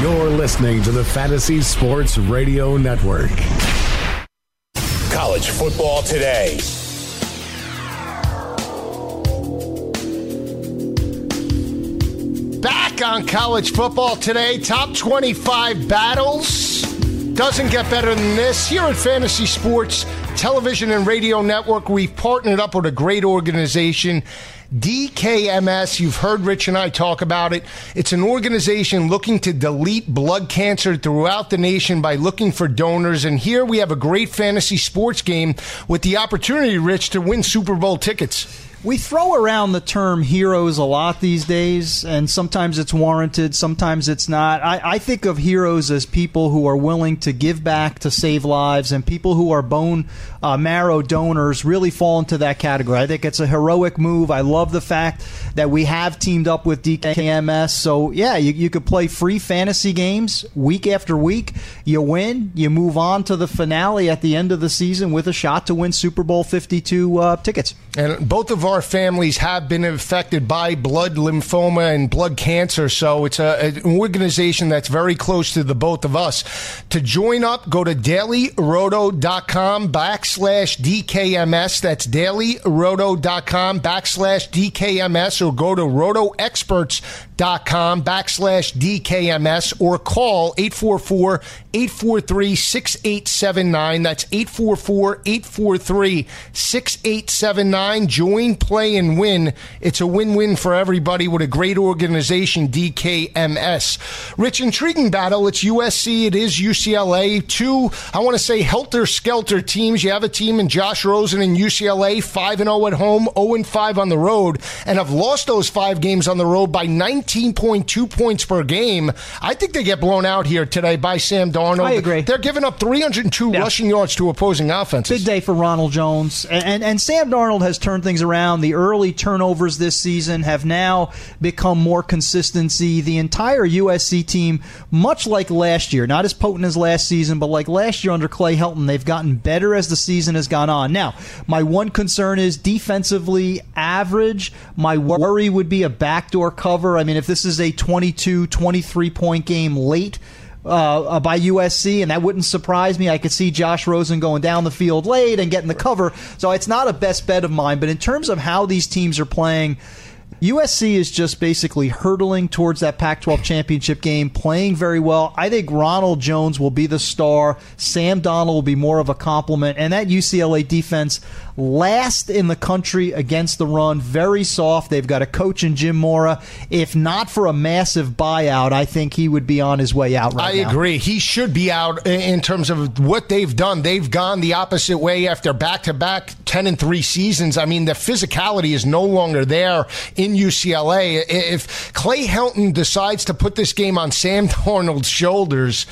You're listening to the Fantasy Sports Radio Network. College football today. Back on college football today, top 25 battles. Doesn't get better than this. Here at Fantasy Sports Television and Radio Network, we've partnered up with a great organization, DKMS. You've heard Rich and I talk about it. It's an organization looking to delete blood cancer throughout the nation by looking for donors. And here we have a great fantasy sports game with the opportunity, Rich, to win Super Bowl tickets. We throw around the term heroes a lot these days, and sometimes it's warranted, sometimes it's not. I, I, think of heroes as people who are willing to give back to save lives, and people who are bone uh, marrow donors really fall into that category. I think it's a heroic move. I love the fact that we have teamed up with DKMS. So, yeah, you, you could play free fantasy games week after week. You win, you move on to the finale at the end of the season with a shot to win Super Bowl 52 uh, tickets. And both of our families have been affected by blood lymphoma and blood cancer. So it's a, an organization that's very close to the both of us. To join up, go to dailyroto.com backslash DKMS. That's dailyroto.com backslash DKMS or go to rotoexperts.com backslash DKMS or call 844 843 6879. That's 844 843 6879 join, play, and win. It's a win win for everybody with a great organization, DKMS. Rich, intriguing battle. It's USC, it is UCLA. Two, I want to say, helter skelter teams. You have a team in Josh Rosen and UCLA, 5 0 at home, 0 5 on the road, and have lost those five games on the road by 19.2 points per game. I think they get blown out here today by Sam Darnold. I agree. They're giving up 302 yeah. rushing yards to opposing offenses. Big day for Ronald Jones. And, and, and Sam Darnold has has turned things around. The early turnovers this season have now become more consistency. The entire USC team, much like last year, not as potent as last season, but like last year under Clay Helton, they've gotten better as the season has gone on. Now, my one concern is defensively average. My worry would be a backdoor cover. I mean, if this is a 22, 23 point game late, uh, uh, by USC, and that wouldn't surprise me. I could see Josh Rosen going down the field late and getting the cover. So it's not a best bet of mine. But in terms of how these teams are playing, USC is just basically hurtling towards that Pac 12 championship game, playing very well. I think Ronald Jones will be the star. Sam Darnold will be more of a compliment. And that UCLA defense, last in the country against the run, very soft. They've got a coach in Jim Mora. If not for a massive buyout, I think he would be on his way out right I now. agree. He should be out in terms of what they've done. They've gone the opposite way after back to back 10 and 3 seasons. I mean, the physicality is no longer there in UCLA. If Clay Helton decides to put this game on Sam Darnold's shoulders,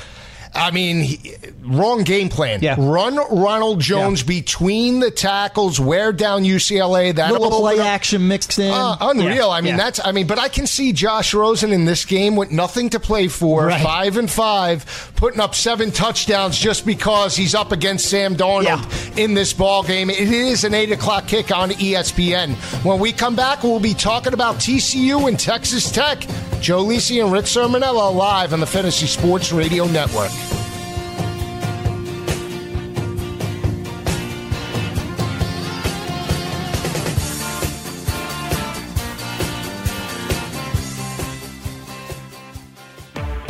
I mean, he, wrong game plan. Yeah. Run Ronald Jones yeah. between the tackles, wear down UCLA. That little play action mixed in. Uh, unreal. Yeah. I mean, yeah. that's. I mean, but I can see Josh Rosen in this game with nothing to play for, right. five and five, putting up seven touchdowns just because he's up against Sam Darnold in this ball game. It is an eight o'clock kick on ESPN. When we come back, we'll be talking about TCU and Texas Tech. Joe Lisi and Rich Cirminiello live on the Fantasy Sports Radio Network.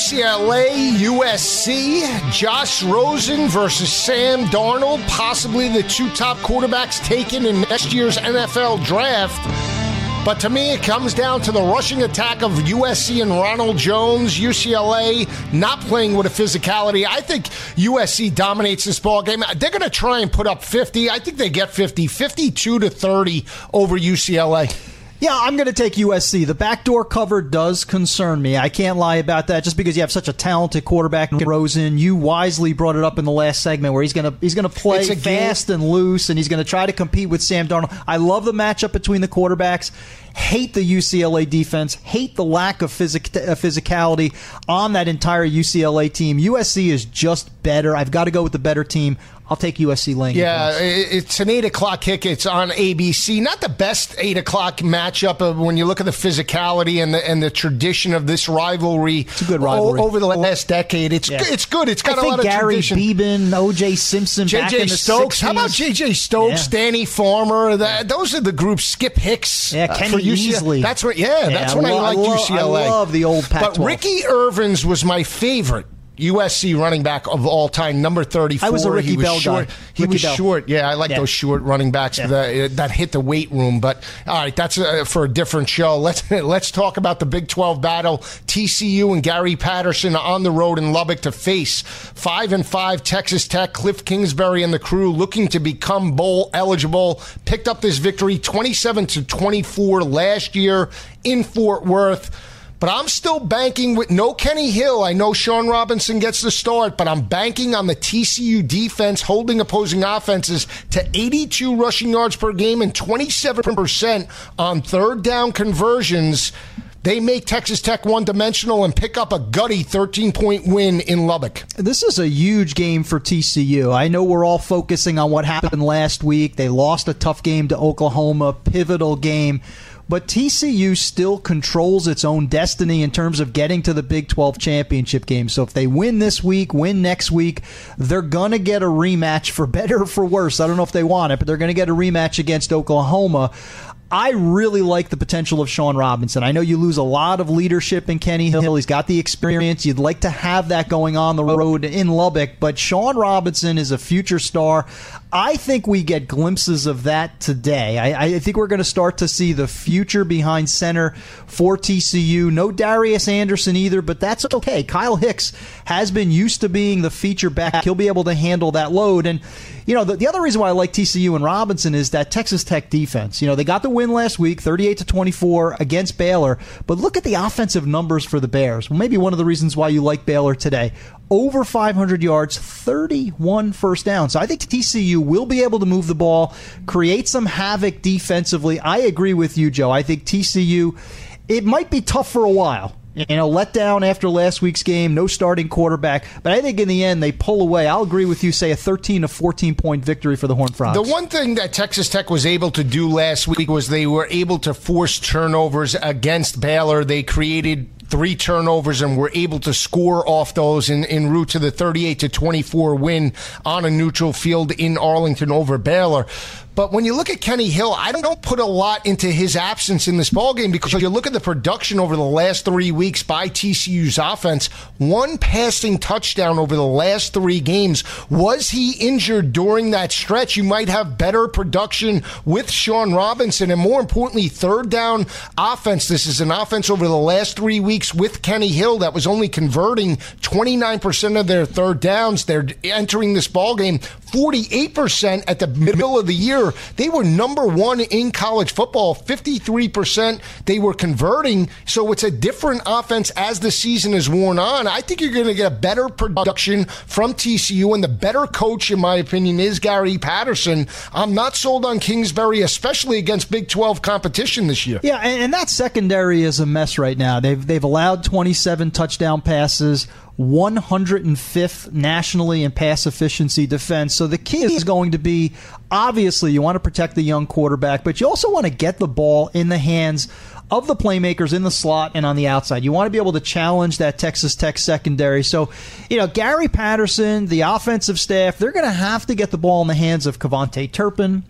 UCLA, USC, Josh Rosen versus Sam Darnold, possibly the two top quarterbacks taken in next year's NFL draft. But to me, it comes down to the rushing attack of USC and Ronald Jones. UCLA not playing with a physicality. I think USC dominates this ball game. They're going to try and put up 50. I think they get 50, 52 to 30 over UCLA. Yeah, I'm going to take USC. The backdoor cover does concern me. I can't lie about that. Just because you have such a talented quarterback, Rosen, you wisely brought it up in the last segment where he's going to he's going to play fast game. and loose, and he's going to try to compete with Sam Darnold. I love the matchup between the quarterbacks. Hate the UCLA defense. Hate the lack of physic- uh, physicality on that entire UCLA team. USC is just better. I've got to go with the better team. I'll take USC laying. Yeah, it's an eight o'clock kick. It's on ABC. Not the best eight o'clock matchup when you look at the physicality and the and the tradition of this rivalry. It's a good rivalry over the last decade. It's yeah. it's good. It's got I a lot of Gary tradition. O.J. Simpson, J.J. Stokes. 60s. How about J.J. Stokes, yeah. Danny Farmer? That, those are the groups. Skip Hicks. Yeah, Kenny uh, for UCLA. That's what. Yeah, yeah that's when I, lo- I like UCLA. I love the old Pac-12. But Ricky Ervins was my favorite USC running back of all time, number 34. I was a Ricky he was Bell short. guy. He Ricky was Bell. short. Yeah, I like yeah. those short running backs yeah. that, that hit the weight room. But all right, that's uh, for a different show. Let's let's talk about the Big 12 battle. TCU and Gary Patterson on the road in Lubbock to face five and five Texas Tech. Cliff Kingsbury and the crew looking to become bowl eligible. Picked up this victory 27 to 24 last year in Fort Worth. But I'm still banking with no Kenny Hill. I know Sean Robinson gets the start, but I'm banking on the TCU defense holding opposing offenses to 82 rushing yards per game and 27% on third down conversions. They make Texas Tech one dimensional and pick up a gutty 13 point win in Lubbock. This is a huge game for TCU. I know we're all focusing on what happened last week. They lost a tough game to Oklahoma, pivotal game. But TCU still controls its own destiny in terms of getting to the Big 12 championship game. So if they win this week, win next week, they're going to get a rematch for better or for worse. I don't know if they want it, but they're going to get a rematch against Oklahoma. I really like the potential of Sean Robinson. I know you lose a lot of leadership in Kenny Hill. He's got the experience. You'd like to have that going on the road in Lubbock, but Sean Robinson is a future star. I think we get glimpses of that today. I, I think we're going to start to see the future behind center for TCU. No Darius Anderson either, but that's okay. Kyle Hicks has been used to being the feature back. He'll be able to handle that load. And, you know, the, the other reason why I like TCU and Robinson is that Texas Tech defense. You know, they got the win last week, 38 to 24 against Baylor, but look at the offensive numbers for the Bears. Well, maybe one of the reasons why you like Baylor today over 500 yards, 31 first downs. So I think TCU will be able to move the ball, create some havoc defensively. I agree with you, Joe. I think TCU, it might be tough for a while. You know, let down after last week's game, no starting quarterback. But I think in the end, they pull away. I'll agree with you, say a 13 to 14 point victory for the Horned Frogs. The one thing that Texas Tech was able to do last week was they were able to force turnovers against Baylor. They created three turnovers and were able to score off those in, in route to the 38 to 24 win on a neutral field in Arlington over Baylor. But when you look at Kenny Hill, I don't put a lot into his absence in this ball game because if you look at the production over the last three weeks by TCU's offense. One passing touchdown over the last three games. Was he injured during that stretch? You might have better production with Sean Robinson, and more importantly, third down offense. This is an offense over the last three weeks with Kenny Hill that was only converting 29% of their third downs. They're entering this ball game 48% at the middle of the year. They were number one in college football, 53% they were converting. So it's a different offense as the season is worn on. I think you're going to get a better production from TCU, and the better coach, in my opinion, is Gary Patterson. I'm not sold on Kingsbury, especially against Big 12 competition this year. Yeah, and, and that secondary is a mess right now. They've, they've allowed 27 touchdown passes. 105th nationally in pass efficiency defense. So the key is going to be obviously you want to protect the young quarterback, but you also want to get the ball in the hands of the playmakers in the slot and on the outside. You want to be able to challenge that Texas Tech secondary. So, you know, Gary Patterson, the offensive staff, they're going to have to get the ball in the hands of KaVontae Turpin,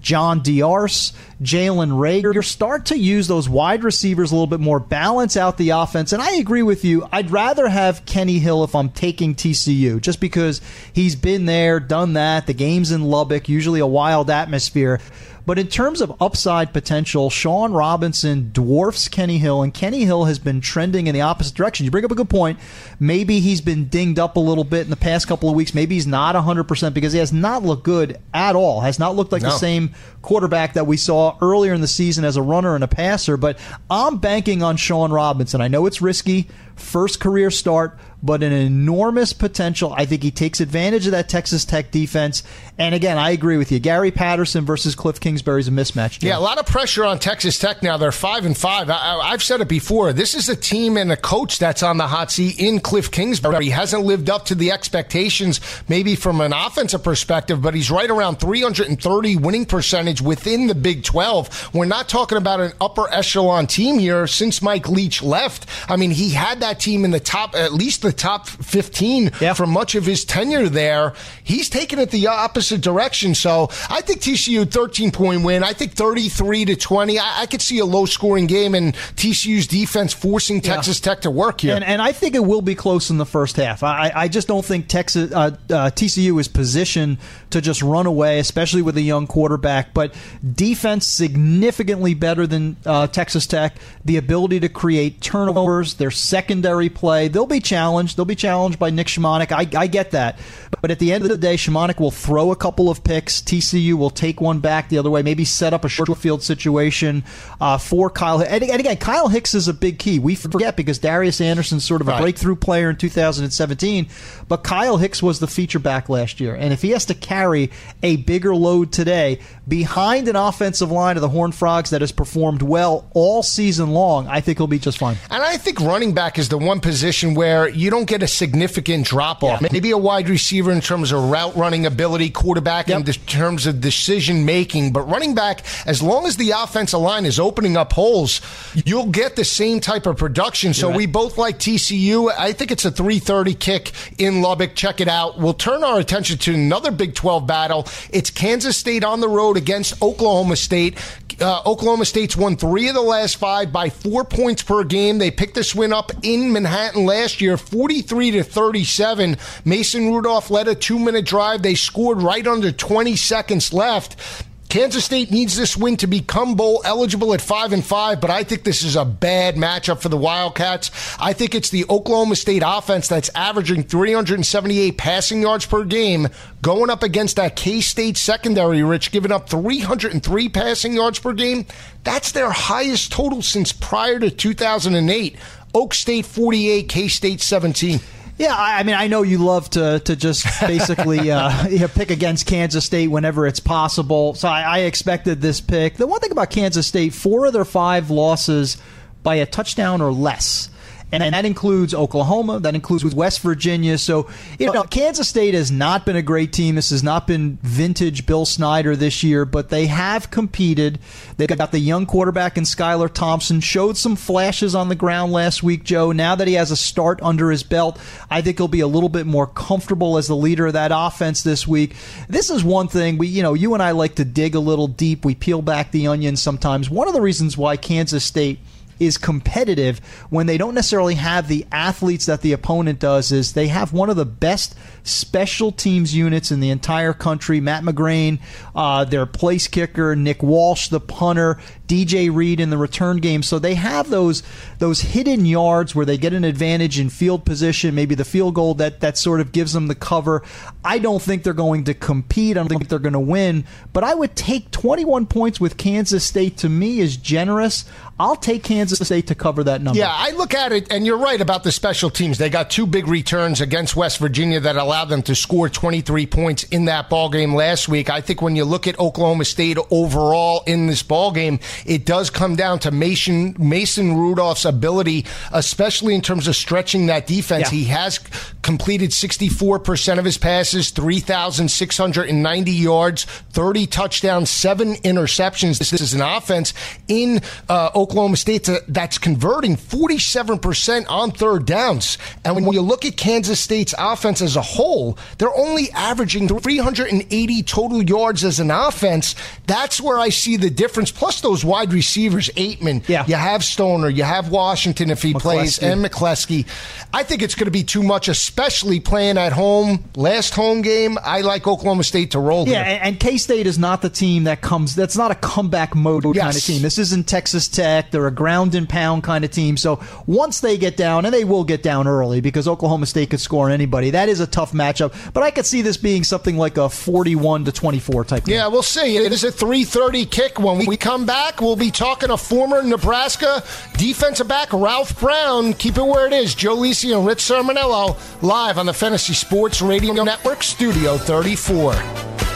John Diarse, Jalen Reagor. Start to use those wide receivers a little bit more, balance out the offense. And I agree with you. I'd rather have Kenny Hill if I'm taking TCU, just because he's been there, done that. The game's in Lubbock, usually a wild atmosphere. But in terms of upside potential, Sean Robinson dwarfs Kenny Hill, and Kenny Hill has been trending in the opposite direction. You bring up a good point. Maybe he's been dinged up a little bit in the past couple of weeks. Maybe he's not 100% because he has not looked good at all, has not looked like no. the same quarterback that we saw earlier in the season as a runner and a passer. But I'm banking on Sean Robinson. I know it's risky first career start, but an enormous potential. I think he takes advantage of that Texas Tech defense. And again, I agree with you. Gary Patterson versus Cliff Kingsbury is a mismatch. Yeah, a lot of pressure on Texas Tech now. They're five and five. I, have said it before. This is a team and a coach that's on the hot seat in Cliff Kingsbury. He hasn't lived up to the expectations, maybe from an offensive perspective, but he's right around 330 winning percentage within the Big 12. We're not talking about an upper echelon team here since Mike Leach left. I mean, he had that team in the top, at least the top 15 yeah. for much of his tenure there. He's taken it the opposite direction. So I think TCU 13 point win. I think 33 to 20. I, I could see a low scoring game and TCU's defense forcing Texas yeah. Tech to work here. And, and, I think it will be close in the first half. I, I just don't think Texas uh, uh, TCU is positioned to just run away, especially with a young quarterback. But defense significantly better than uh, Texas Tech. The ability to create turnovers, their secondary play. They'll be challenged. They'll be challenged by Nic Shimonick. I, I get that. But at the end of the day, Shimonick will throw a couple of picks. TCU will take one back the other way, maybe set up a short field situation uh, for Kyle. And, and, again, Kyle Hicks is a big key. We forget because Darius Anderson's sort of a right. breakthrough player in 2017, but Kyle Hicks was the feature back last year. And if he has to carry a bigger load today behind an offensive line of the Horned Frogs that has performed well all season long, I think he'll be just fine. And I think running back is the one position where you don't get a significant drop off. Yeah. Maybe a wide receiver in terms of route running ability, quarterback yep. in terms of decision making, but running back, as long as the offensive line is opening up holes, you'll get the same type of production. So right. we both like TCU. I think it's a 330 kick in Lubbock. Check it out. We'll turn our attention to another Big 12 battle. It's Kansas State on the road against Oklahoma State. Uh, Oklahoma State's won three of the last five by four points per game. They picked this win up in Manhattan last year, 43 to 37. Mason Rudolph led a two minute drive. They scored right under 20 seconds left. Kansas State needs this win to become bowl eligible at five and five, but I think this is a bad matchup for the Wildcats. I think it's the Oklahoma State offense that's averaging 378 passing yards per game, going up against that K State secondary, Rich, giving up 303 passing yards per game. That's their highest total since prior to 2008. Oak State 48, K State 17. Yeah, I mean, I know you love to to just basically uh, you know, pick against Kansas State whenever it's possible. So I, I expected this pick. The one thing about Kansas State, four of their five losses by a touchdown or less and, and that includes Oklahoma, that includes West Virginia. So, you know, Kansas State has not been a great team. This has not been vintage Bill Snyder this year, but they have competed. They've got the young quarterback in Skylar Thompson, showed some flashes on the ground last week, Joe. Now that he has a start under his belt, I think he'll be a little bit more comfortable as the leader of that offense this week. This is one thing we, you know, you and I like to dig a little deep. We peel back the onion sometimes. One of the reasons why Kansas State is competitive when they don't necessarily have the athletes that the opponent does is they have one of the best special teams units in the entire country. Matt McCrane uh, their place kicker. Nick walsh the punter. Dj reed in the return game. So they have those those hidden yards where they get an advantage in field position maybe the field goal that that sort of gives them the cover. I don't think they're going to compete. I don't think they're going to win. But i would take 21 points with kansas state to me is generous. I'll take Kansas State to cover that number. Yeah, I look at it, and you're right about the special teams. They got two big returns against West Virginia that allowed them to score 23 points in that ball game last week. I think when you look at Oklahoma State overall in this ball game, it does come down to Mason Mason Rudolph's ability, especially in terms of stretching that defense. Yeah. He has completed 64% of his passes, 3,690 yards, 30 touchdowns, seven interceptions. This is an offense in uh, Oklahoma State that's converting 47% on third downs. And when you look at Kansas State's offense as a whole, they're only averaging 380 total yards as an offense. That's where I see the difference. Plus those wide receivers, Ateman. Yeah. You have Stoner. You have Washington if he plays, and McCleskey. I think it's going to be too much, especially playing at home. Last home game, I like Oklahoma State to roll. Yeah, here. and, K State is not the team that comes. That's not a comeback mode kind of team. This isn't Texas Tech. They're a ground and pound kind of team. So once they get down, and they will get down early because Oklahoma State could score on anybody. That is a tough matchup. But I could see this being something like a forty-one to twenty-four type. game. Yeah, we'll see. It is a 3:30 kick. When we come back, we'll be talking to former Nebraska defensive back Ralph Brown. Keep it where it is. Joe Lisi and Rich Cirminiello live on the Fantasy Sports Radio Network, Studio 34.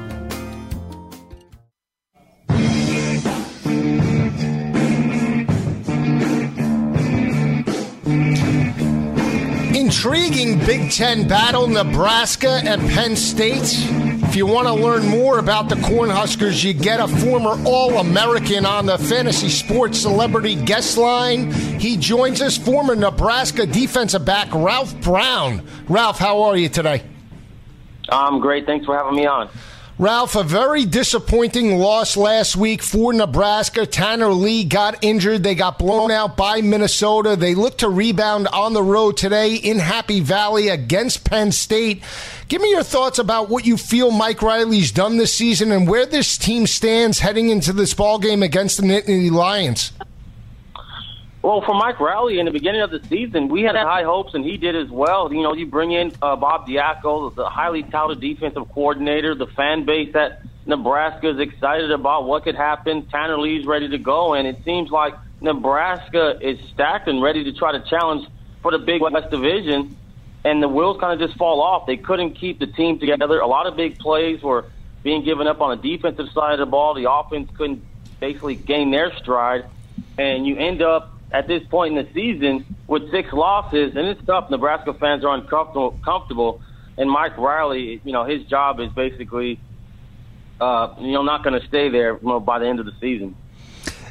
Intriguing Big Ten battle, Nebraska and Penn State. If you want to learn more about the Cornhuskers, you get a former All American on the Fantasy Sports Celebrity Guest Line. He joins us, former Nebraska defensive back Ralph Brown. Ralph, how are you today? I'm great. Thanks for having me on. Ralph, a very disappointing loss last week for Nebraska. Tanner Lee got injured. They got blown out by Minnesota. They look to rebound on the road today in Happy Valley against Penn State. Give me your thoughts about what you feel Mike Riley's done this season and where this team stands heading into this ball game against the Nittany Lions. Well, for Mike Riley in the beginning of the season, we had high hopes, and he did as well. You know, you bring in uh, Bob Diaco, the highly touted defensive coordinator. The fan base at Nebraska is excited about what could happen. Tanner Lee's ready to go, and it seems like Nebraska is stacked and ready to try to challenge for the Big West Division. And the wheels kind of just fall off. They couldn't keep the team together. A lot of big plays were being given up on the defensive side of the ball. The offense couldn't basically gain their stride, and you end up at this point in the season with six losses, and it's tough. Nebraska fans are uncomfortable, comfortable, and Mike Riley, you know, his job is basically, uh, you know, not going to stay there you know, by the end of the season.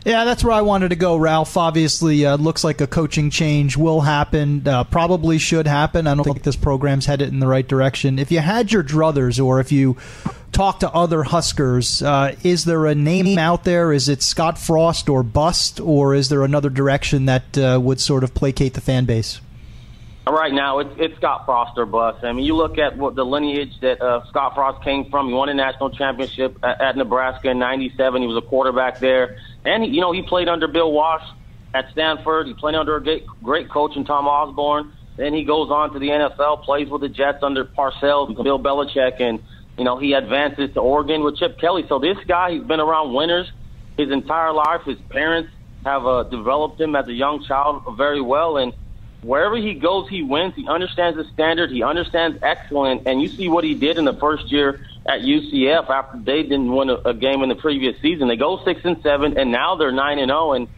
Yeah, that's where I wanted to go, Ralph. Obviously, uh, looks like a coaching change will happen. Uh, probably should happen. I don't think this program's headed in the right direction. If you had your druthers, or if you talk to other Huskers, uh, is there a name out there? Is it Scott Frost or bust, or is there another direction that uh, would sort of placate the fan base? Right now, it's, it's Scott Frost or bust. I mean, you look at what the lineage that uh, Scott Frost came from. He won a national championship at, at Nebraska in '97. He was a quarterback there, and he, you know he played under Bill Walsh at Stanford. He played under a great, great coach in Tom Osborne. Then he goes on to the NFL, plays with the Jets under Parcells, Bill Belichick, and you know he advances to Oregon with Chip Kelly. So this guy, he's been around winners his entire life. His parents have uh, developed him as a young child very well, and wherever he goes, he wins. He understands the standard. He understands excellence. And you see what he did in the first year at UCF after they didn't win a, a game in the previous season. They go six and seven, and now they're nine and zero. And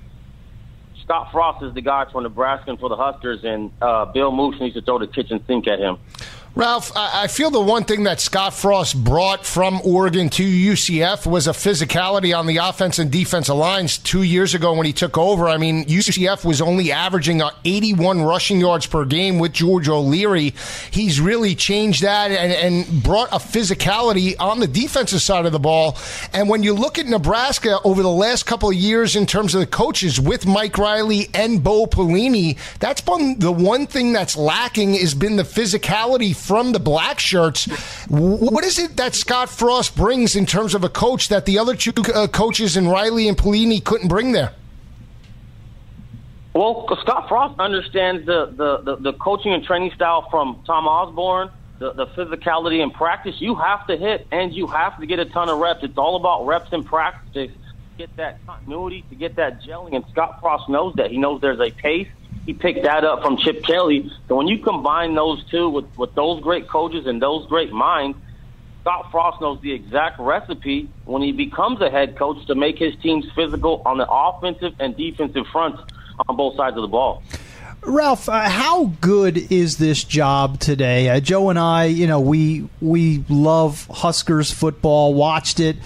Scott Frost is the guy for Nebraska and for the Huskers, and uh, Bill Moos needs to throw the kitchen sink at him. Ralph, I feel the one thing that Scott Frost brought from Oregon to UCF was a physicality on the offense and defensive lines two years ago when he took over. I mean, UCF was only averaging uh, 81 rushing yards per game with George O'Leary. He's really changed that and, and brought a physicality on the defensive side of the ball. And when you look at Nebraska over the last couple of years in terms of the coaches with Mike Riley and Bo Pelini, that's been the one thing that's lacking has been the physicality from the black shirts. What is it that Scott Frost brings in terms of a coach that the other two uh, coaches in Riley and Pelini couldn't bring there? Well, Scott Frost understands the, the, the, the coaching and training style from Tom Osborne, the, the physicality in practice. You have to hit and you have to get a ton of reps. It's all about reps and practice to get that continuity, to get that gelling. And Scott Frost knows that. He knows there's a pace he picked that up from Chip Kelly. So when you combine those two with, with those great coaches and those great minds, Scott Frost knows the exact recipe when he becomes a head coach to make his teams physical on the offensive and defensive fronts on both sides of the ball. Ralph, uh, how good is this job today? Uh, Joe and I, you know, we we love Huskers football. Watched it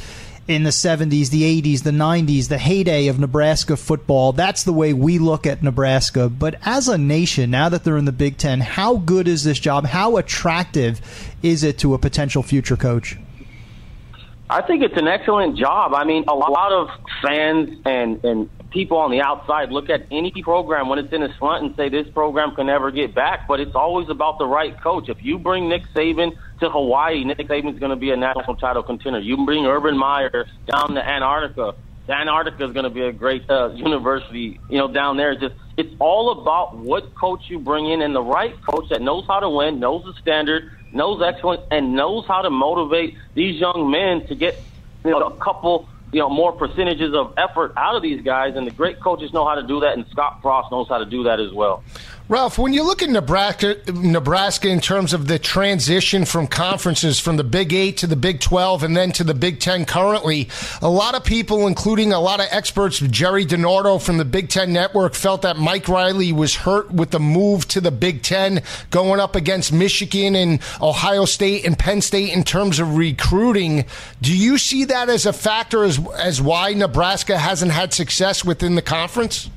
in the 70s, the 80s, the 90s, the heyday of Nebraska football. That's the way we look at Nebraska. But as a nation, now that they're in the Big Ten, how good is this job? How attractive is it to a potential future coach? I think it's an excellent job. I mean, a lot of fans and, and people on the outside look at any program when it's in a slunt and say this program can never get back, but it's always about the right coach. If you bring Nick Saban to Hawaii, Nick Saban's going to be a national title contender. You bring Urban Meyer down to Antarctica, Antarctica is going to be a great uh, university, you know, down there. It's just it's all about what coach you bring in and the right coach that knows how to win, knows the standard, knows excellence, and knows how to motivate these young men to get you know a couple you know more percentages of effort out of these guys. And the great coaches know how to do that, and Scott Frost knows how to do that as well. Ralph, when you look at Nebraska, Nebraska in terms of the transition from conferences from the Big Eight to the Big Twelve and then to the Big Ten currently, a lot of people, including a lot of experts, Gerry DiNardo from the Big Ten Network, felt that Mike Riley was hurt with the move to the Big Ten, going up against Michigan and Ohio State and Penn State in terms of recruiting. Do you see that as a factor as as why Nebraska hasn't had success within the conference?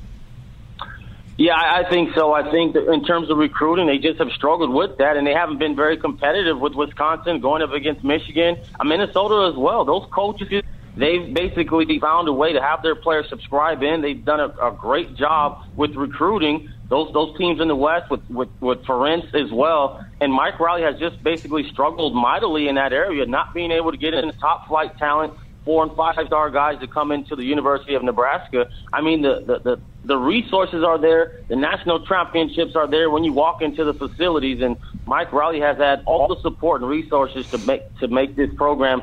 Yeah, I think so. I think in terms of recruiting, they just have struggled with that, and they haven't been very competitive with Wisconsin going up against Michigan, uh, Minnesota as well. Those coaches, they've basically found a way to have their players subscribe in. They've done a, a great job with recruiting those those teams in the West with with with Ferentz as well. And Mike Riley has just basically struggled mightily in that area, not being able to get in the top flight talent four and five star guys to come into the University of Nebraska. I mean, the, the, the, the resources are there. The national championships are there when you walk into the facilities. And Mike Riley has had all the support and resources to make, to make this program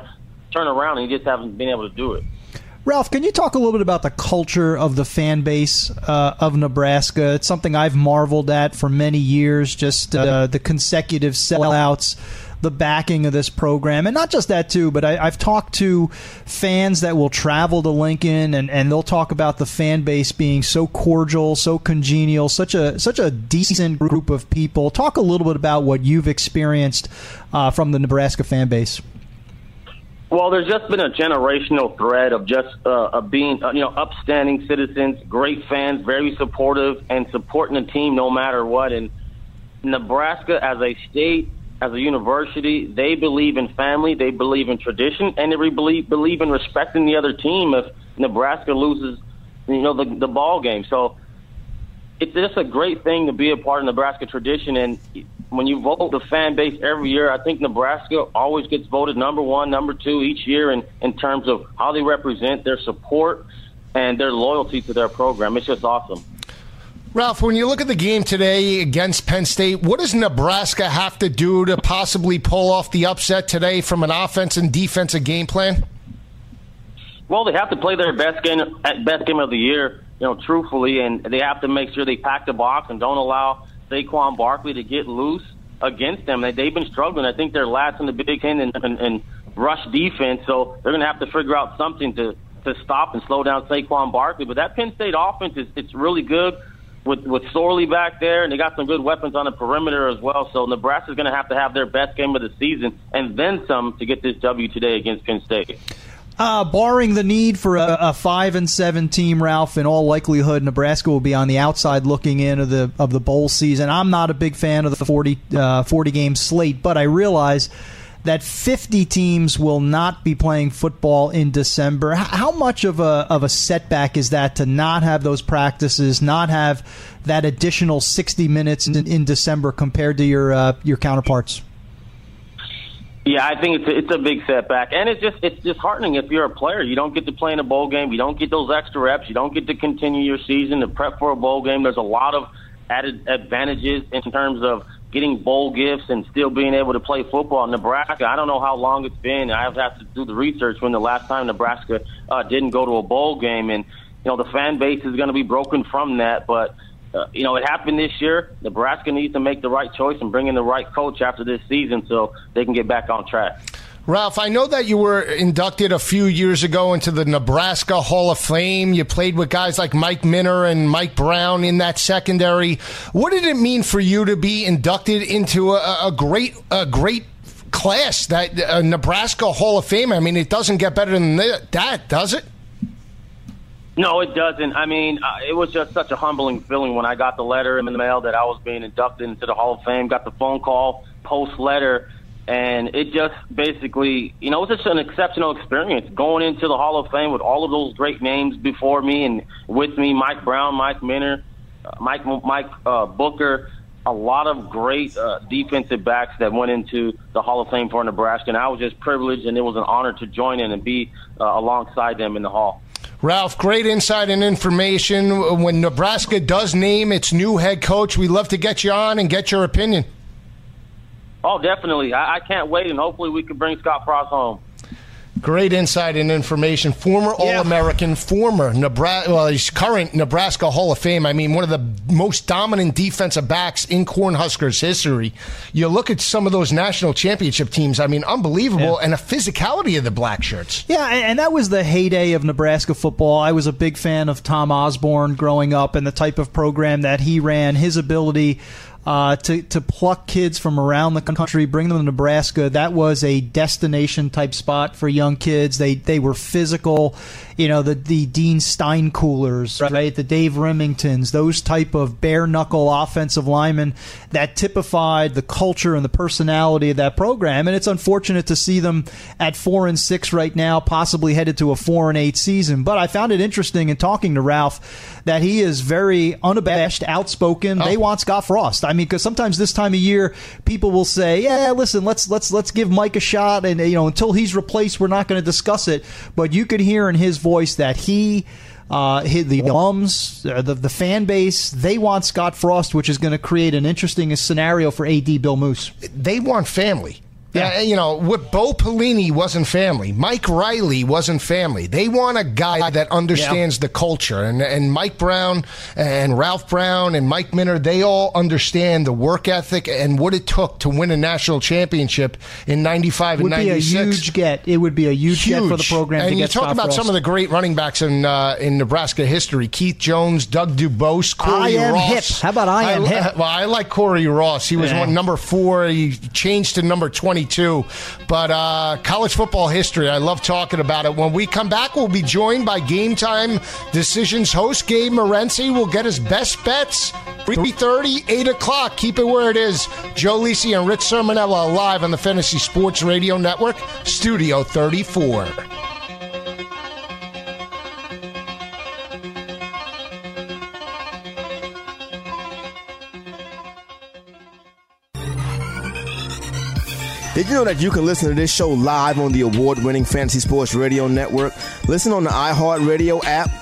turn around, and he just haven't been able to do it. Ralph, can you talk a little bit about the culture of the fan base uh, of Nebraska? It's something I've marveled at for many years, just uh, the consecutive sellouts the backing of this program. And not just that, too, but I, have talked to fans that will travel to Lincoln and, and they'll talk about the fan base being so cordial, so congenial, such a, such a decent group of people. Talk a little bit about what you've experienced uh, from the Nebraska fan base. Well, there's just been a generational thread of just uh, of being, uh, you know, upstanding citizens, great fans, very supportive, and supporting the team no matter what. And Nebraska, as a state, as a university, they believe in family, they believe in tradition, and they believe believe in respecting the other team if Nebraska loses, you know, the the ball game. So it's just a great thing to be a part of Nebraska tradition. And when you vote the fan base every year, I think Nebraska always gets voted number one, number two each year in in terms of how they represent their support and their loyalty to their program. It's just awesome. Ralph, when you look at the game today against Penn State, what does Nebraska have to do to possibly pull off the upset today from an offense and defensive game plan? Well, they have to play their best game, best game of the year, you know, truthfully, and they have to make sure they pack the box and don't allow Saquon Barkley to get loose against them. They've been struggling. I think they're last in the Big Ten in, rush defense, so they're going to have to figure out something to to stop and slow down Saquon Barkley. But that Penn State offense is it's really good with with Sorley back there, and they got some good weapons on the perimeter as well. So Nebraska's going to have to have their best game of the season and then some to get this W today against Penn State. Uh, barring the need for a, a, five and seven team, Ralph, in all likelihood, Nebraska will be on the outside looking in of the of the bowl season. I'm not a big fan of the 40, uh, 40 game slate, but I realize that 50 teams will not be playing football in December. How much of a of a setback is that to not have those practices, not have that additional 60 minutes in, in December compared to your uh, your counterparts? Yeah, I think it's a, it's a big setback, and it's just it's disheartening if you're a player. You don't get to play in a bowl game. You don't get those extra reps. You don't get to continue your season to prep for a bowl game. There's a lot of added advantages in terms of getting bowl gifts and still being able to play football in Nebraska. I don't know how long it's been. I have to do the research when the last time Nebraska uh, didn't go to a bowl game, and you know the fan base is going to be broken from that. But uh, you know, it happened this year. Nebraska needs to make the right choice and bring in the right coach after this season so they can get back on track. Ralph, I know that you were inducted a few years ago into the Nebraska Hall of Fame. You played with guys like Mike Minter and Mike Brown in that secondary. What did it mean for you to be inducted into a, a great, a great class, that uh, Nebraska Hall of Fame? I mean, it doesn't get better than that, does it? No, it doesn't. I mean, uh, it was just such a humbling feeling when I got the letter in the mail that I was being inducted into the Hall of Fame. Got the phone call post letter and it just basically, you know, it was just an exceptional experience going into the Hall of Fame with all of those great names before me and with me, Mike Brown, Mike Minter, uh, Mike Mike uh, Booker, a lot of great uh, defensive backs that went into the Hall of Fame for Nebraska, and I was just privileged, and it was an honor to join in and be uh, alongside them in the Hall. Ralph, great insight and information. When Nebraska does name its new head coach, we'd love to get you on and get your opinion. Oh, definitely. I, I can't wait, and hopefully we can bring Scott Frost home. Great insight and information. Former yeah. All American, former Nebraska, well, he's current Nebraska Hall of Fame. I mean, one of the most dominant defensive backs in Cornhuskers history. You look at some of those national championship teams. I mean, unbelievable, yeah. and a physicality of the black shirts. Yeah, and that was the heyday of Nebraska football. I was a big fan of Tom Osborne growing up and the type of program that he ran. His ability uh, to to pluck kids from around the country, bring them to Nebraska. That was a destination type spot for young kids. They they were physical, you know, the the Dean Steinkuhlers, right? The Dave Rimingtons, those type of bare knuckle offensive linemen that typified the culture and the personality of that program. And it's unfortunate to see them at four and six right now, possibly headed to a four and eight season. But I found it interesting in talking to Ralph that he is very unabashed, outspoken. Oh. They want Scott Frost. I mean, because sometimes this time of year, people will say, "Yeah, listen, let's let's let's give Mike a shot," and you know, until he's replaced, we're not going to discuss it. But you could hear in his voice that he. Uh, the alums, uh, the, the fan base, they want Scott Frost, which is going to create an interesting scenario for AD Bill Moos. They want family. Yeah, you know, what Bo Pelini wasn't family. Mike Riley wasn't family. They want a guy that understands yeah. the culture. And and Mike Brown and Ralph Brown and Mike Minter, they all understand the work ethic and what it took to win a national championship in 95 and 96. It Would be a huge get. It would be a huge, huge. get for the program and you talk Scott about Frost. some of the great running backs in uh, in Nebraska history. Keith Jones, Doug Dubose, Corey I am Ross. hip. How about I am I, hip? Well, I like Corey Ross. He was yeah. one, number four. He changed to number 22. But uh, college football history, I love talking about it. When we come back, we'll be joined by Game Time Decisions host Gabe Morency. We'll get his best bets. 3.30, 8 o'clock. Keep it where it is. Joe Lisi and Rich Cirminiello live on the Fantasy Sports Radio Network, Studio 34. Did you know that you can listen to this show live on the award winning Fantasy Sports Radio Network? Listen on the iHeartRadio app,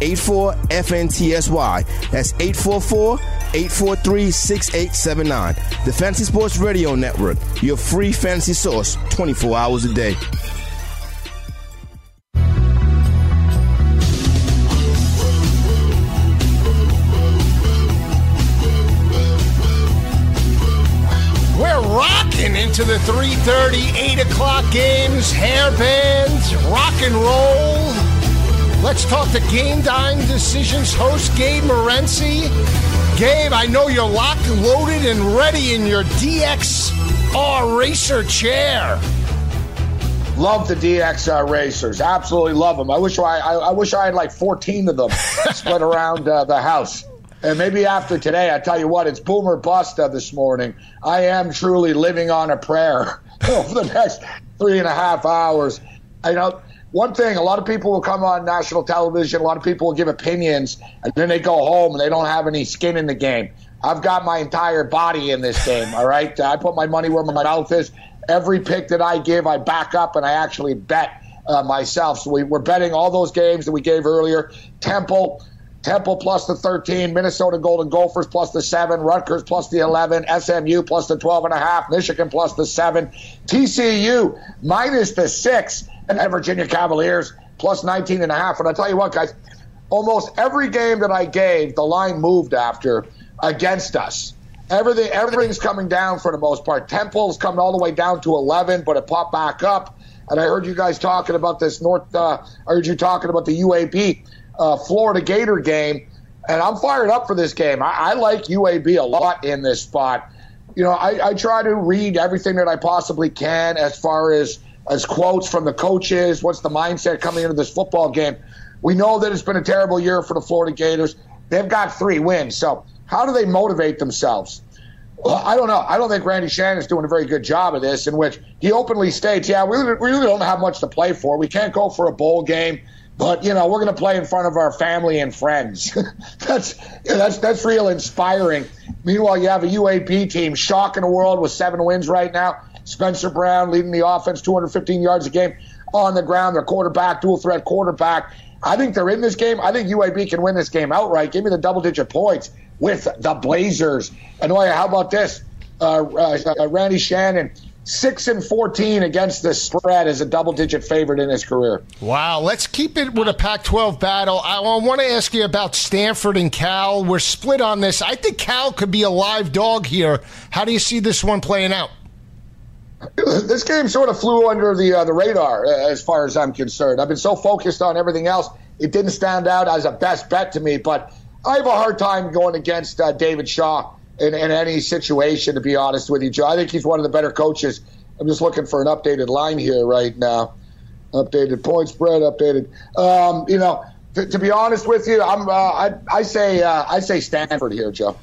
84 FNTSY. That's 844 843 6879. The Fantasy Sports Radio Network, your free fantasy source 24 hours a day. Into the 3.30, 8 o'clock games, hairbands, rock and roll. Let's talk to Game Time Decisions host Gabe Morency. Gabe, I know you're locked, loaded, and ready in your DXR racer chair. Love the DXR racers. Absolutely love them. I wish I, I, I wish I had like 14 of them spread around uh, the house. And maybe after today, I tell you what, it's boomer bust uh, this morning. I am truly living on a prayer over the next three and a half hours. I know one thing, a lot of people will come on national television, a lot of people will give opinions, and then they go home and they don't have any skin in the game. I've got my entire body in this game, all right? I put my money where my mouth is. Every pick that I give, I back up and I actually bet uh, myself. So we, we're betting all those games that we gave earlier. Temple, Temple plus the 13, Minnesota Golden Gophers plus the 7, Rutgers plus the 11, SMU plus the 12 and a half, Michigan plus the 7, TCU minus the 6, and Virginia Cavaliers plus 19 and a half. And I tell you what, guys, almost every game that I gave, the line moved after against us. Everything, everything's coming down for the most part. Temple's coming all the way down to 11, but it popped back up. And I heard you guys talking about this North. Uh, I heard you talking about the UAB uh, Florida Gator game, and I'm fired up for this game. I, I like UAB a lot in this spot. You know, I, I try to read everything that I possibly can as far as as quotes from the coaches. What's the mindset coming into this football game? We know that it's been a terrible year for the Florida Gators. They've got three wins, so how do they motivate themselves? Well, I don't know. I don't think Randy Shannon's doing a very good job of this, in which he openly states, "Yeah, we really don't have much to play for. We can't go for a bowl game, but you know, we're going to play in front of our family and friends." that's that's that's real inspiring. Meanwhile, you have a UAB team shocking the world with seven wins right now. Spencer Brown leading the offense, 215 yards a game on the ground. Their quarterback, dual threat quarterback. I think they're in this game. I think UAB can win this game outright. Give me the double digit points with the Blazers. Anoya, how about this? Uh, uh, uh, Randy Shannon, six and fourteen against the spread as a double-digit favorite in his career. Wow, let's keep it with a Pac-12 battle. I want to ask you about Stanford and Cal. We're split on this. I think Cal could be a live dog here. How do you see this one playing out? This game sort of flew under the uh, the radar, uh, as far as I'm concerned. I've been so focused on everything else, it didn't stand out as a best bet to me. But I have a hard time going against uh, David Shaw in, in, any situation, to be honest with you, Joe. I think he's one of the better coaches. I'm just looking for an updated line here right now. Updated point spread, updated. Um, you know, to, to, be honest with you, I'm uh, I, I say uh, I say Stanford here, Joe.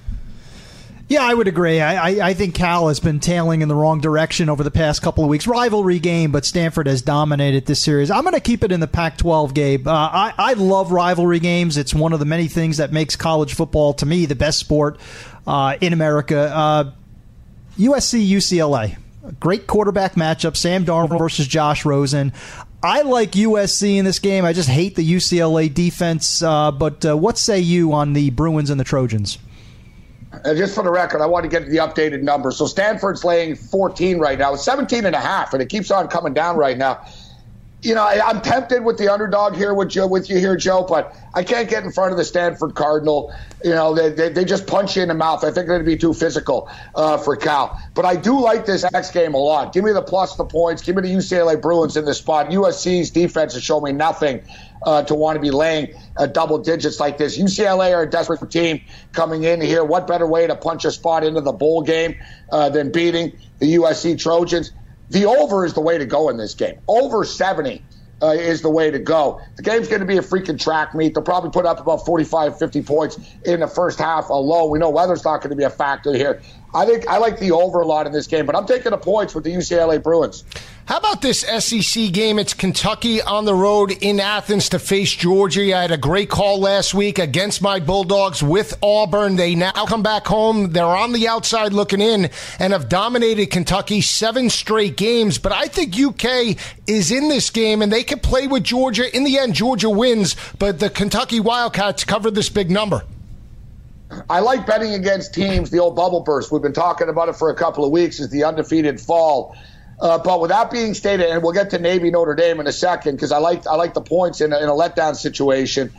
Yeah, I would agree. I, I, I, think Cal has been tailing in the wrong direction over the past couple of weeks. Rivalry game, but Stanford has dominated this series. I'm going to keep it in the Pac 12, Gabe. Uh, I, I love rivalry games. It's one of the many things that makes college football, to me, the best sport uh, in America. Uh, USC UCLA. Great quarterback matchup. Sam Darnold versus Josh Rosen. I like USC in this game. I just hate the UCLA defense. Uh, but uh, what say you on the Bruins and the Trojans? Uh, just for the record, I want to get the updated numbers. So Stanford's laying 14 right now. It's 17 and a half, and it keeps on coming down right now. You know, I, am tempted with the underdog here with Joe, with you here, Joe, but I can't get in front of the Stanford Cardinal. You know, they, they, they just punch you in the mouth. I think they're be too physical uh, for Cal. But I do like this X game a lot. Give me the plus the points. Give me the UCLA Bruins in this spot. USC's defense has shown me nothing uh, to want to be laying uh, double digits like this. UCLA are a desperate team coming in here. What better way to punch a spot into the bowl game uh, than beating the USC Trojans? The over is the way to go in this game. Over 70 uh, is the way to go. The game's going to be a freaking track meet. They'll probably put up about 45, 50 points in the first half alone. We know weather's not going to be a factor here. I think I like the over a lot in this game, but I'm taking the points with the UCLA Bruins. How about this SEC game? It's Kentucky on the road in Athens to face Georgia. I had a great call last week against my Bulldogs with Auburn. They now come back home. They're on the outside looking in and have dominated Kentucky seven straight games. But I think UK is in this game and they can play with Georgia. In the end, Georgia wins, but the Kentucky Wildcats cover this big number. I like betting against teams, the old bubble burst. We've been talking about it for a couple of weeks, is the undefeated fall. Uh, but with that being stated, and we'll get to Navy Notre Dame in a second because I like I like the points in a, in a letdown situation.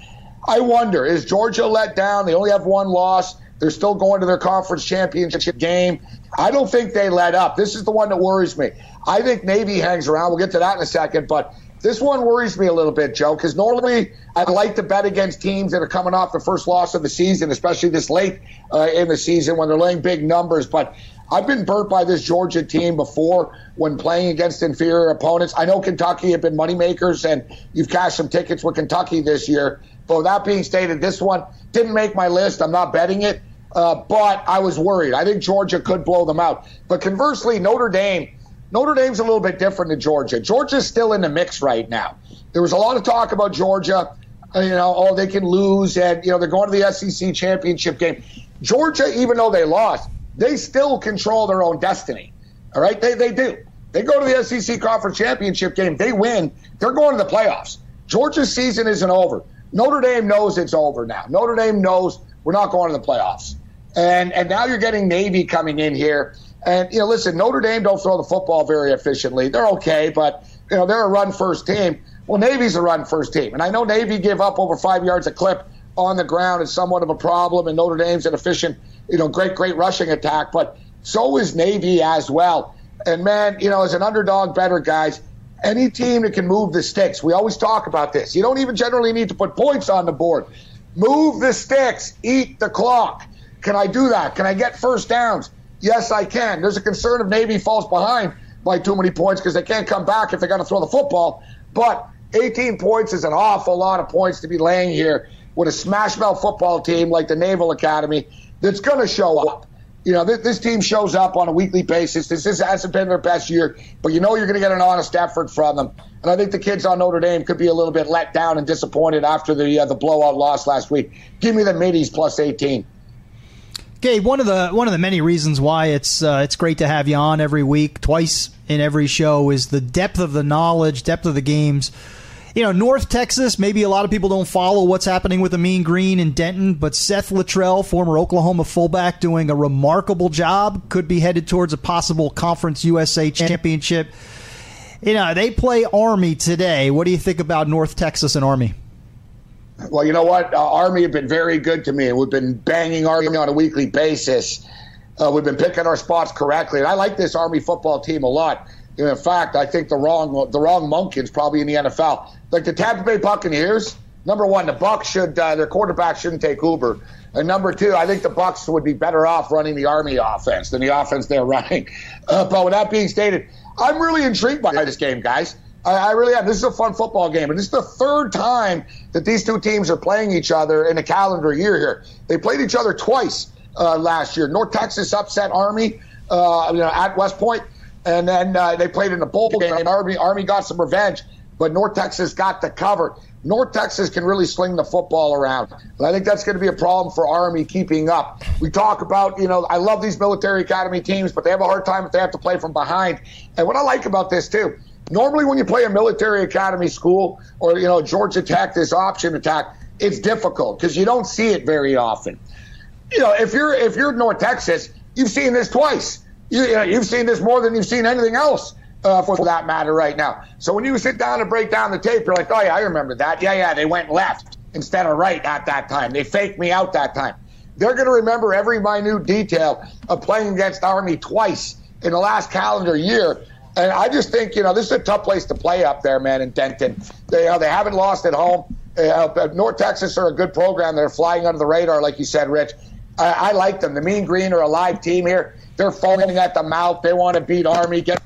I wonder is Georgia let down? They only have one loss. They're still going to their conference championship game. I don't think they let up. This is the one that worries me. I think Navy hangs around. We'll get to that in a second, but this one worries me a little bit, Joe, because normally I'd like to bet against teams that are coming off the first loss of the season, especially this late uh, in the season when they're laying big numbers. But I've been burnt by this Georgia team before when playing against inferior opponents. I know Kentucky have been moneymakers, and you've cashed some tickets with Kentucky this year. But that being stated, this one didn't make my list. I'm not betting it, uh, but I was worried. I think Georgia could blow them out. But conversely, Notre Dame Notre Dame's a little bit different than Georgia. Georgia's still in the mix right now. There was a lot of talk about Georgia. Uh, you know, oh, they can lose, and you know they're going to the SEC championship game. Georgia, even though they lost, they still control their own destiny. All right, they they do. They go to the SEC conference championship game. They win. They're going to the playoffs. Georgia's season isn't over. Notre Dame knows it's over now. Notre Dame knows we're not going to the playoffs. And and now you're getting Navy coming in here. And you know, listen, Notre Dame don't throw the football very efficiently. They're okay, but you know they're a run first team. Well, Navy's a run first team, and I know Navy give up over five yards a clip on the ground is somewhat of a problem, and Notre Dame's an efficient, you know, great great rushing attack, but so is Navy as well. And man, you know, as an underdog better guys, any team that can move the sticks. We always talk about this. You don't even generally need to put points on the board. Move the sticks, eat the clock. Can I do that? Can I get first downs? Yes, I can. There's a concern if Navy falls behind by too many points because they can't come back if they got to throw the football. But 18 points is an awful lot of points to be laying here with a smash mouth football team like the Naval Academy that's going to show up. You know, this, this, team shows up on a weekly basis. This, this hasn't been their best year, but you know you're going to get an honest effort from them. And I think the kids on Notre Dame could be a little bit let down and disappointed after the uh, the blowout loss last week. Give me the middies plus 18. Gabe, one of the one of the many reasons why it's uh, it's great to have you on every week, twice in every show, is the depth of the knowledge, depth of the games. You know, North Texas, maybe a lot of people don't follow what's happening with the Mean Green in Denton, but Seth Littrell, former Oklahoma fullback, doing a remarkable job, could be headed towards a possible Conference USA championship. You know, they play Army today. What do you think about North Texas and Army? Well, you know what? Uh, Army have been very good to me, and we've been banging Army on a weekly basis. Uh, we've been picking our spots correctly, and I like this Army football team a lot. In fact, I think the wrong the wrong Monken's probably in the NFL. Like the Tampa Bay Buccaneers, number one, the Bucks should uh, their quarterback shouldn't take Uber, and number two, I think the Bucks would be better off running the Army offense than the offense they're running. Uh, but with that being stated, I'm really intrigued by this game, guys. I, I, really am. This is a fun football game, and this is the third time that these two teams are playing each other in a calendar year. Here, they played each other twice uh, last year. North Texas upset Army, uh, you know, at West Point, and then uh, they played in the bowl game. Army Army got some revenge, but North Texas got the cover. North Texas can really sling the football around. And I think that's going to be a problem for Army keeping up. We talk about, you know, I love these military academy teams, but they have a hard time if they have to play from behind. And what I like about this, too, Normally, when you play a military academy school or you know Georgia Tech, this option attack, it's difficult because you don't see it very often. You know, if you're if you're North Texas, you've seen this twice. You, you know, you've seen this more than you've seen anything else. Uh, for that matter, right now. So when you sit down and break down the tape, you're like, oh yeah, I remember that. Yeah, yeah, they went left instead of right at that time. They faked me out that time. They're going to remember every minute detail of playing against Army twice in the last calendar year and I just think, you know, this is a tough place to play up there, man, in Denton. They, uh, they haven't lost at home. Uh, North Texas are a good program. They're flying under the radar, like you said, Rich. I, I like them. The Mean Green are a live team here. They're foaming at the mouth. They want to beat Army. Get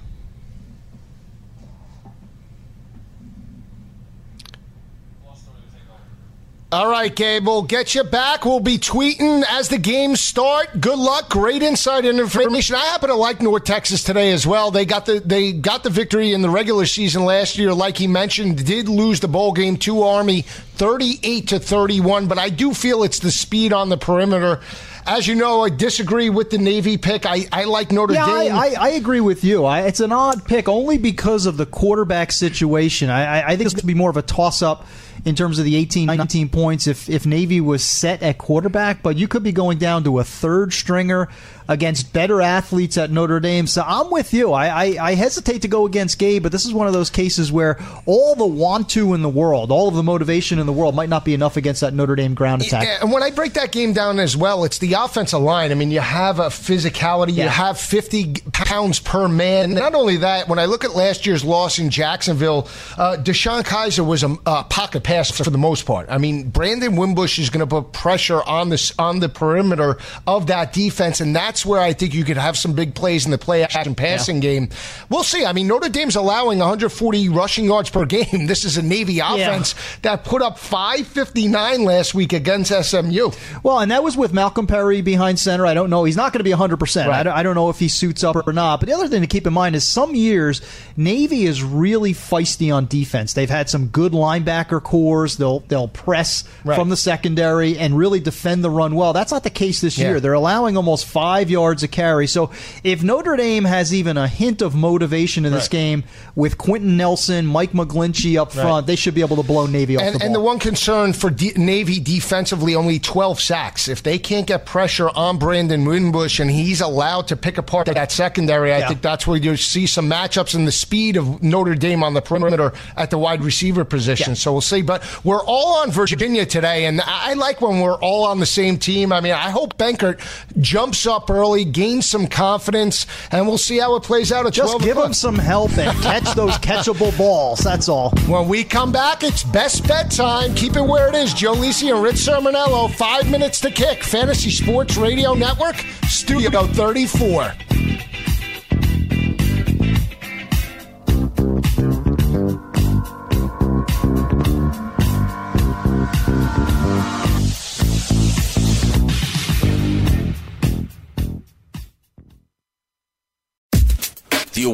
All right, Gabe, we'll get you back. We'll be tweeting as the games start. Good luck. Great insight and information. I happen to like North Texas today as well. They got the they got the victory in the regular season last year, like he mentioned. Did lose the bowl game to Army, thirty-eight to thirty-one. But I do feel it's the speed on the perimeter. As you know, I disagree with the Navy pick. I, I like Notre yeah, Dame. I, I, I agree with you. I, it's an odd pick only because of the quarterback situation. I, I think it's going to be more of a toss up in terms of the 18, 19 points if, if Navy was set at quarterback, but you could be going down to a third stringer against better athletes at Notre Dame. So I'm with you. I, I, I hesitate to go against Gabe, but this is one of those cases where all the want to in the world, all of the motivation in the world might not be enough against that Notre Dame ground attack. And when I break that game down as well, it's the offensive line. I mean, you have a physicality, yeah. you have 50 pounds per man. Not only that, when I look at last year's loss in Jacksonville, uh, DeShone Kizer was a, a pocket pass pass for the most part. I mean, Brandon Wimbush is going to put pressure on this on the perimeter of that defense, and that's where I think you could have some big plays in the play action passing yeah. game. We'll see. I mean, Notre Dame's allowing 140 rushing yards per game. This is a Navy offense yeah. that put up 559 last week against SMU. Well, and that was with Malcolm Perry behind center. I don't know. He's not going to be 100. percent right. I don't know if he suits up or not. But the other thing to keep in mind is some years Navy is really feisty on defense. They've had some good linebacker cores. They'll they'll press right. from the secondary and really defend the run well. That's not the case this yeah. year. They're allowing almost five yards a carry. So if Notre Dame has even a hint of motivation in this right. game with Quenton Nelson, Mike McGlinchey up front, right. they should be able to blow Navy off and, the ball. And the one concern for D- Navy defensively, only 12 sacks. If they can't get pressure on Brandon Wimbush and he's allowed to pick apart that secondary, I yeah. think that's where you see some matchups and the speed of Notre Dame on the perimeter at the wide receiver position. Yeah. So we'll see. But we're all on Virginia today, and I like when we're all on the same team. I mean, I hope Benkert jumps up early, gains some confidence, and we'll see how it plays out at Just 12 give o'clock. him some help and catch those catchable balls. That's all. When we come back, it's best bet time. Keep it where it is. Joe Lisi and Rich Cirminiello. Five minutes to kick. Fantasy Sports Radio Network, Studio 34.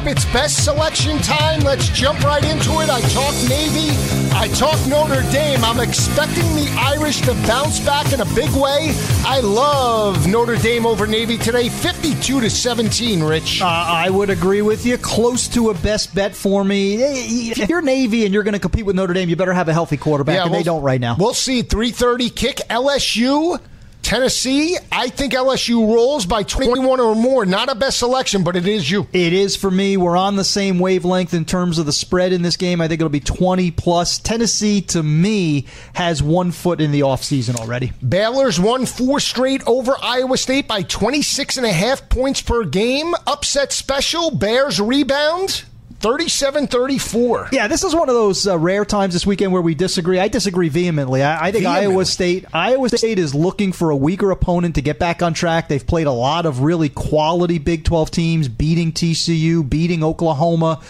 up. It's best selection time. Let's jump right into it. I talk Navy. I talk Notre Dame. I'm expecting the Irish to bounce back in a big way. I love Notre Dame over Navy today, 52 to 17, Rich. Uh, I would agree with you. Close to a best bet for me. If you're Navy and you're going to compete with Notre Dame, you better have a healthy quarterback, yeah, and we'll, they don't right now. We'll see. 330 kick LSU. Tennessee, I think LSU rolls by 21 or more. Not a best selection, but it is you. It is for me. We're on the same wavelength in terms of the spread in this game. I think it'll be 20 plus. Tennessee, to me, has one foot in the offseason already. Baylor's won four straight over Iowa State by 26 and a half points per game. Upset special. Bears rebound. 37 34. Yeah, this is one of those uh, rare times this weekend where we disagree. I disagree vehemently. I, I think vehemently. Iowa State Iowa State is looking for a weaker opponent to get back on track. They've played a lot of really quality Big 12 teams, beating TCU, beating Oklahoma.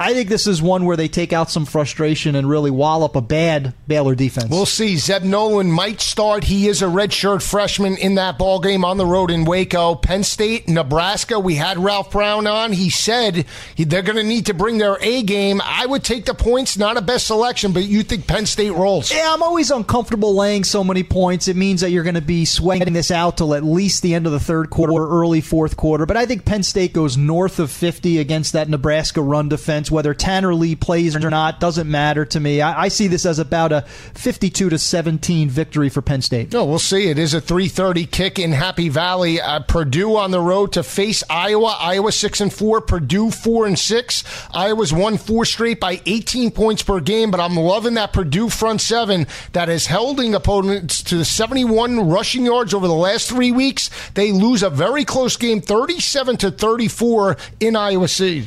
I think this is one where they take out some frustration and really wallop a bad Baylor defense. We'll see. Zeb Noland might start. He is a redshirt freshman in that ball game on the road in Waco. Penn State, Nebraska. We had Ralph Brown on. He said they're going to need to bring their A game. I would take the points. Not a best selection, but you think Penn State rolls? Yeah, I'm always uncomfortable laying so many points. It means that you're going to be sweating this out till at least the end of the third quarter, or early fourth quarter. But I think Penn State goes north of 50 against that Nebraska run defense whether Tanner Lee plays or not doesn't matter to me. I, I, see this as about a 52 to 17 victory for Penn State. No, we'll see. It is a 3:30 kick in Happy Valley. Uh, Purdue on the road to face Iowa. Iowa six and four. Purdue four and six. Iowa's won four straight by 18 points per game. But I'm loving that Purdue front seven that is holding opponents to 71 rushing yards over the last three weeks. They lose a very close game, 37 to 34 in Iowa City.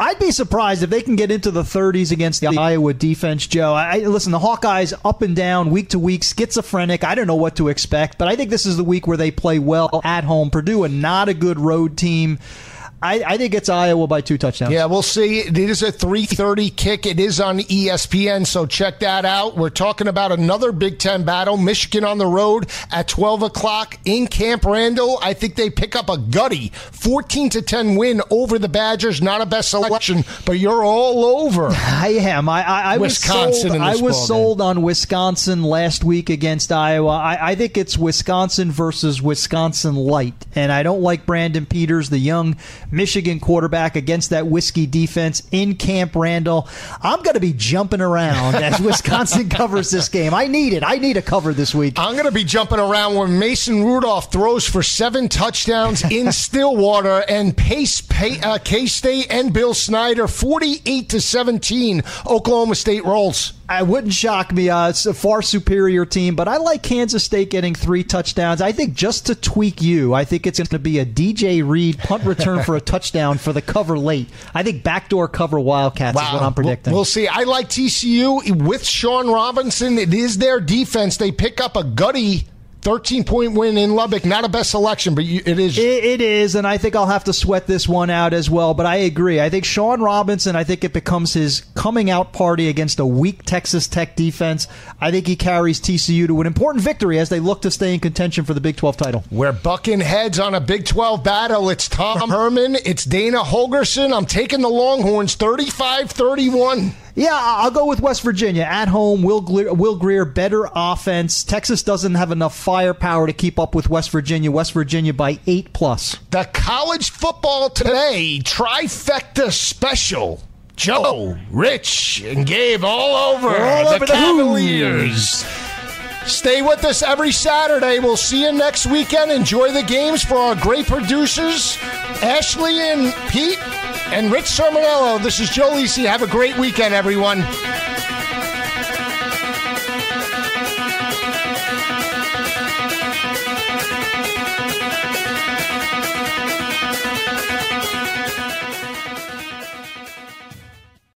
I'd be surprised if they can get into the 30s against the Iowa defense, Joe. I, listen, the Hawkeyes up and down, week to week, schizophrenic. I don't know what to expect, but I think this is the week where they play well at home. Purdue, a not a good road team. I, I think it's Iowa by two touchdowns. Yeah, we'll see. It is a 3:30 kick. It is on ESPN, so check that out. We're talking about another Big Ten battle. Michigan on the road at 12 o'clock in Camp Randall. I think they pick up a gutty 14 to 10 win over the Badgers. Not a best selection, but you're all over. I am. I, I, I Wisconsin was sold. I was sold on Wisconsin last week against Iowa. I, I think it's Wisconsin versus Wisconsin light, and I don't like Brandon Peters, the young Michigan quarterback, against that whiskey defense in Camp Randall. I'm going to be jumping around as Wisconsin covers this game. I need it. I need a cover this week. I'm going to be jumping around when Mason Rudolph throws for seven touchdowns in Stillwater and pace pay, uh, K State and Bill Snyder 48 to 17. Oklahoma State rolls. I wouldn't shock me. Uh, it's a far superior team, but I like Kansas State getting three touchdowns. I think just to tweak you, I think it's going to be a DJ Reed punt return for a touchdown for the cover late. I think backdoor cover Wildcats is what I'm predicting. We'll, we'll see. I like TCU with Shawn Robinson. It is their defense. They pick up a gutty 13 point win in Lubbock. Not a best selection, but you, it is. It, it is, and I think I'll have to sweat this one out as well. But I agree. I think Shawn Robinson. I think it becomes his coming out party against a weak Texas Tech defense. I think he carries TCU to an important victory as they look to stay in contention for the Big 12 title. We're bucking heads on a Big 12 battle. It's Tom Herman. It's Dana Holgorsen. I'm taking the Longhorns 35 31. Yeah, I'll go with West Virginia at home. Will Grier, Will Grier better offense. Texas doesn't have enough firepower to keep up with West Virginia. West Virginia by eight plus. The college football today trifecta special. Joe, Rich, and Gabe all over All the over the Cavaliers. Stay with us every Saturday. We'll see you next weekend. Enjoy the games for our great producers, Ashley and Pete and Rich Cirminiello. This is Joe Lisi. Have a great weekend, everyone.